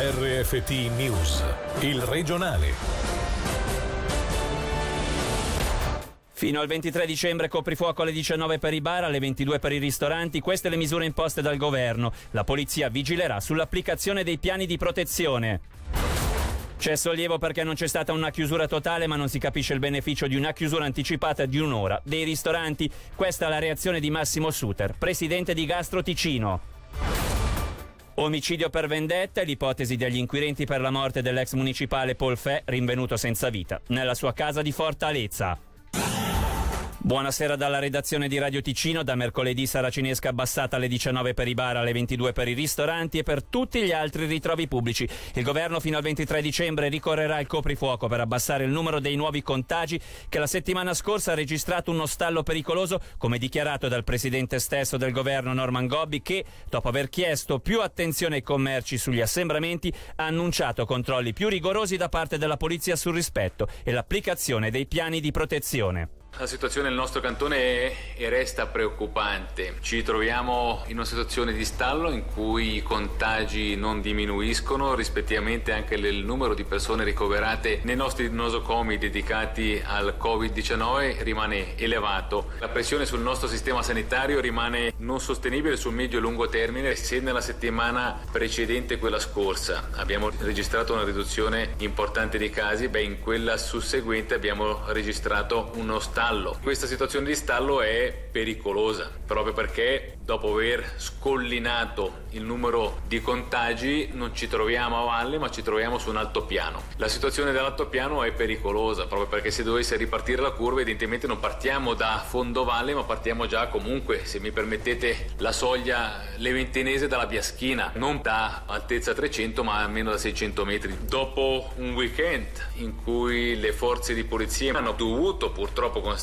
RFT News, il regionale. Fino al 23 dicembre coprifuoco alle 19 per i bar, alle 22 per i ristoranti. Queste le misure imposte dal governo. La polizia vigilerà sull'applicazione dei piani di protezione. C'è sollievo perché non c'è stata una chiusura totale, ma non si capisce il beneficio di una chiusura anticipata di un'ora. Dei ristoranti, questa è la reazione di Massimo Suter, presidente di Gastro Ticino. Omicidio per vendetta è l'ipotesi degli inquirenti per la morte dell'ex municipale Paul Fè, rinvenuto senza vita, nella sua casa di Fortaleza. Buonasera dalla redazione di Radio Ticino, da mercoledì Saracinesca abbassata alle 19 per i bar, alle 22 per i ristoranti e per tutti gli altri ritrovi pubblici. Il governo fino al 23 dicembre ricorrerà al coprifuoco per abbassare il numero dei nuovi contagi che la settimana scorsa ha registrato uno stallo pericoloso, come dichiarato dal presidente stesso del governo Norman Gobbi che, dopo aver chiesto più attenzione ai commerci sugli assembramenti, ha annunciato controlli più rigorosi da parte della polizia sul rispetto e l'applicazione dei piani di protezione. La situazione nel nostro cantone è e resta preoccupante. Ci troviamo in una situazione di stallo in cui i contagi non diminuiscono, rispettivamente anche il numero di persone ricoverate nei nostri nosocomi dedicati al Covid-19 rimane elevato. La pressione sul nostro sistema sanitario rimane non sostenibile sul medio e lungo termine. Se nella settimana precedente quella scorsa abbiamo registrato una riduzione importante di casi, beh in quella susseguente abbiamo registrato uno stallo stallo. Questa situazione di stallo è pericolosa proprio perché dopo aver scollinato il numero di contagi non ci troviamo a valle ma ci troviamo su un altopiano. La situazione dell'altopiano è pericolosa proprio perché se dovesse ripartire la curva evidentemente non partiamo da fondovalle ma partiamo già comunque se mi permettete la soglia leventinese dalla Biaschina non da altezza 300 ma almeno da 600 metri. Dopo un weekend in cui le forze di polizia hanno dovuto purtroppo constatare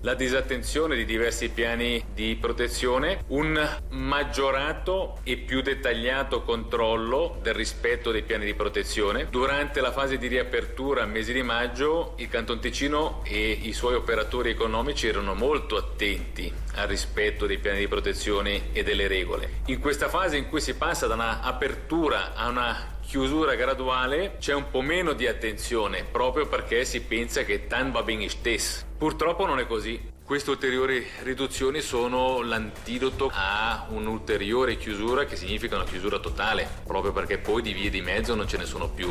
la disattenzione di diversi piani di protezione, un maggiorato e più dettagliato controllo del rispetto dei piani di protezione. Durante la fase di riapertura al mese di maggio il Canton Ticino e i suoi operatori economici erano molto attenti al rispetto dei piani di protezione e delle regole. In questa fase in cui si passa da un'apertura a una chiusura graduale c'è un po' meno di attenzione proprio perché si pensa che tan va bene stesso. Purtroppo non è così. Queste ulteriori riduzioni sono l'antidoto a un'ulteriore chiusura che significa una chiusura totale, proprio perché poi di vie di mezzo non ce ne sono più.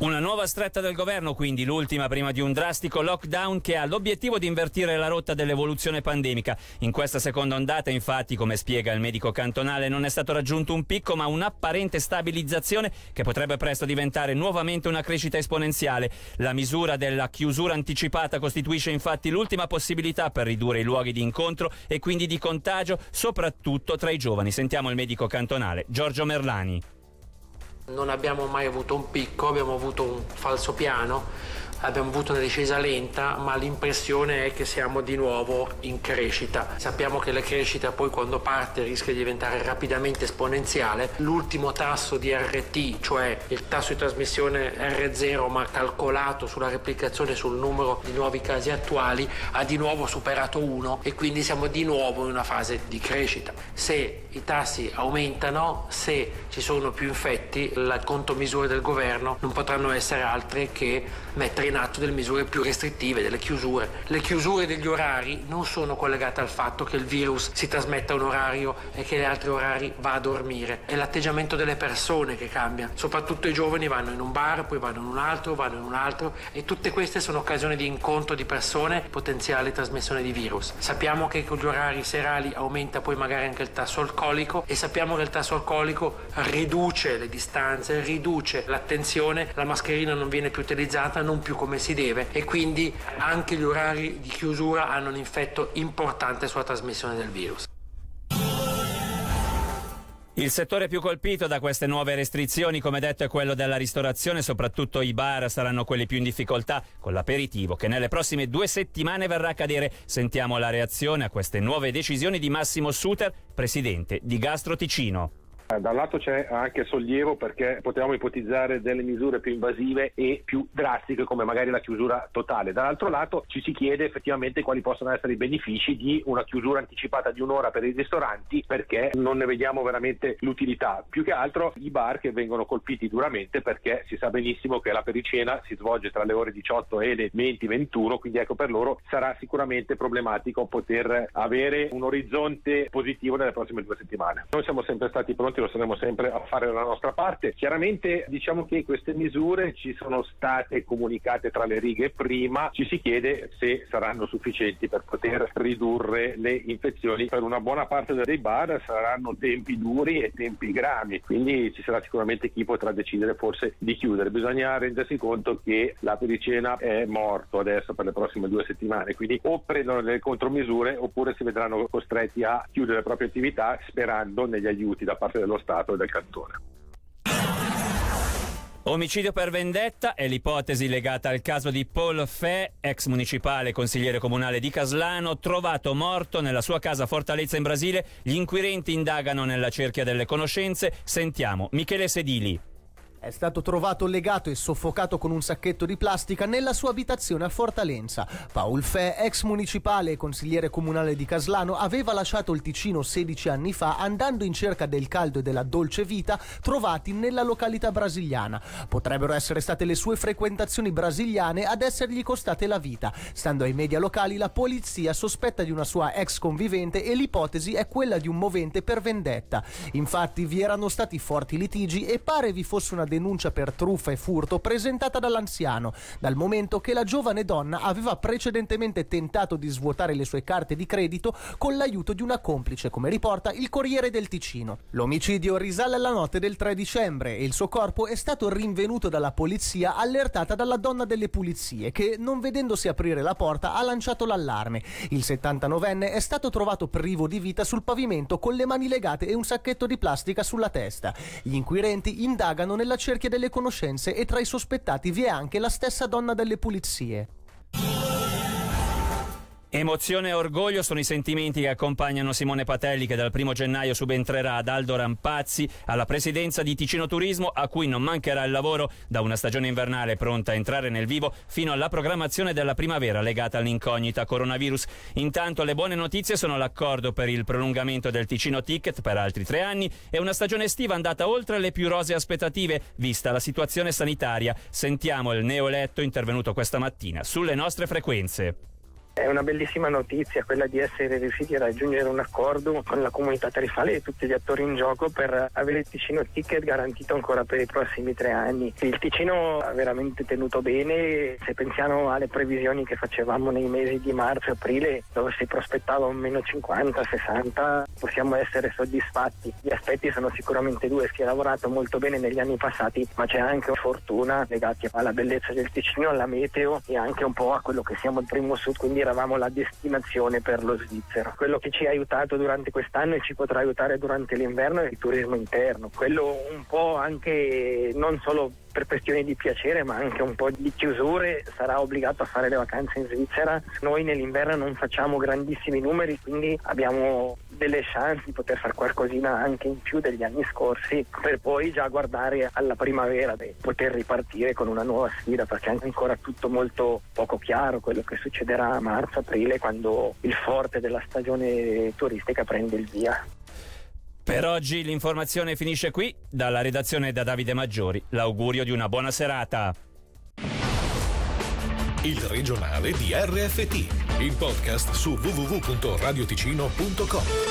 Una nuova stretta del governo, quindi l'ultima prima di un drastico lockdown che ha l'obiettivo di invertire la rotta dell'evoluzione pandemica. In questa seconda ondata, infatti, come spiega il medico cantonale, non è stato raggiunto un picco ma un'apparente stabilizzazione che potrebbe presto diventare nuovamente una crescita esponenziale. La misura della chiusura anticipata costituisce infatti l'ultima possibilità per ridurre i luoghi di incontro e quindi di contagio, soprattutto tra i giovani. Sentiamo il medico cantonale Giorgio Merlani. Non abbiamo mai avuto un picco, abbiamo avuto un falso piano abbiamo avuto una discesa lenta, ma l'impressione è che siamo di nuovo in crescita. Sappiamo che la crescita poi quando parte rischia di diventare rapidamente esponenziale. L'ultimo tasso di RT, cioè il tasso di trasmissione R0 ma calcolato sulla replicazione sul numero di nuovi casi attuali, ha di nuovo superato 1 e quindi siamo di nuovo in una fase di crescita. Se i tassi aumentano, se ci sono più infetti, le contromisure del governo non potranno essere altre che mettere in atto delle misure più restrittive, delle chiusure. Le chiusure degli orari non sono collegate al fatto che il virus si trasmetta a un orario e che gli altri orari va a dormire. È l'atteggiamento delle persone che cambia. Soprattutto i giovani vanno in un bar, poi vanno in un altro, vanno in un altro e tutte queste sono occasioni di incontro di persone, potenziale trasmissione di virus. Sappiamo che con gli orari serali aumenta poi magari anche il tasso alcolico e sappiamo che il tasso alcolico riduce le distanze, riduce l'attenzione, la mascherina non viene più utilizzata, non più come si deve e quindi anche gli orari di chiusura hanno un effetto importante sulla trasmissione del virus. Il settore più colpito da queste nuove restrizioni, come detto, è quello della ristorazione, soprattutto i bar saranno quelli più in difficoltà, con l'aperitivo che nelle prossime due settimane verrà a cadere. Sentiamo la reazione a queste nuove decisioni di Massimo Suter, presidente di Gastro Ticino. Da un lato c'è anche sollievo perché potevamo ipotizzare delle misure più invasive e più drastiche come magari la chiusura totale. Dall'altro lato ci si chiede effettivamente quali possono essere i benefici di una chiusura anticipata di un'ora per i ristoranti perché non ne vediamo veramente l'utilità. Più che altro i bar che vengono colpiti duramente perché si sa benissimo che la pericena si svolge tra le ore 18 e le 20-21, quindi ecco per loro sarà sicuramente problematico poter avere un orizzonte positivo nelle prossime due settimane. Noi siamo sempre stati pronti, lo saremo sempre a fare la nostra parte. Chiaramente diciamo che queste misure ci sono state comunicate tra le righe prima, ci si chiede se saranno sufficienti per poter ridurre le infezioni. Per una buona parte dei bar saranno tempi duri e tempi gravi, quindi ci sarà sicuramente chi potrà decidere forse di chiudere. Bisogna rendersi conto che la pericena è morto adesso per le prossime due settimane, quindi o prendono delle contromisure oppure si vedranno costretti a chiudere le proprie attività sperando negli aiuti da parte dello Stato e del cantone. Omicidio per vendetta è l'ipotesi legata al caso di Paul Fe, ex municipale consigliere comunale di Caslano, trovato morto nella sua casa a Fortaleza in Brasile. Gli inquirenti indagano nella cerchia delle conoscenze. Sentiamo Michele Sedili. È stato trovato legato e soffocato con un sacchetto di plastica nella sua abitazione a Fortalenza. Paul Fe, ex municipale e consigliere comunale di Caslano, aveva lasciato il Ticino 16 anni fa andando in cerca del caldo e della dolce vita trovati nella località brasiliana. Potrebbero essere state le sue frequentazioni brasiliane ad essergli costate la vita. Stando ai media locali, la polizia sospetta di una sua ex convivente e l'ipotesi è quella di un movente per vendetta. Infatti vi erano stati forti litigi e pare vi fosse una denuncia per truffa e furto presentata dall'anziano, dal momento che la giovane donna aveva precedentemente tentato di svuotare le sue carte di credito con l'aiuto di una complice, come riporta il Corriere del Ticino. L'omicidio risale alla notte del 3 dicembre e il suo corpo è stato rinvenuto dalla polizia allertata dalla donna delle pulizie che, non vedendosi aprire la porta, ha lanciato l'allarme. Il 79enne è stato trovato privo di vita sul pavimento con le mani legate e un sacchetto di plastica sulla testa. Gli inquirenti indagano nella cerchia delle conoscenze e tra i sospettati vi è anche la stessa donna delle pulizie. Emozione e orgoglio sono i sentimenti che accompagnano Simone Patelli che dal primo gennaio subentrerà ad Aldo Rampazzi alla presidenza di Ticino Turismo a cui non mancherà il lavoro da una stagione invernale pronta a entrare nel vivo fino alla programmazione della primavera legata all'incognita coronavirus. Intanto le buone notizie sono l'accordo per il prolungamento del Ticino Ticket per altri tre anni e una stagione estiva andata oltre le più rose aspettative vista la situazione sanitaria. Sentiamo il neoletto intervenuto questa mattina sulle nostre frequenze. È una bellissima notizia quella di essere riusciti a raggiungere un accordo con la comunità tarifale e tutti gli attori in gioco per avere il Ticino Ticket garantito ancora per i prossimi tre anni. Il Ticino ha veramente tenuto bene, se pensiamo alle previsioni che facevamo nei mesi di marzo e aprile dove si prospettava un meno 50, 60, possiamo essere soddisfatti. Gli aspetti sono sicuramente due, si è lavorato molto bene negli anni passati, ma c'è anche fortuna legati alla bellezza del Ticino, alla meteo e anche un po' a quello che siamo il primo sud, quindi eravamo la destinazione per lo svizzero. Quello che ci ha aiutato durante quest'anno e ci potrà aiutare durante l'inverno è il turismo interno, quello un po' anche non solo per questioni di piacere ma anche un po' di chiusure sarà obbligato a fare le vacanze in Svizzera. Noi nell'inverno non facciamo grandissimi numeri quindi abbiamo delle chance di poter fare qualcosina anche in più degli anni scorsi per poi già guardare alla primavera e poter ripartire con una nuova sfida perché è ancora tutto molto poco chiaro quello che succederà a marzo, aprile quando il forte della stagione turistica prende il via. Per oggi l'informazione finisce qui. Dalla redazione da Davide Maggiori, l'augurio di una buona serata. Il regionale di RFT, il podcast su www.radioticino.com.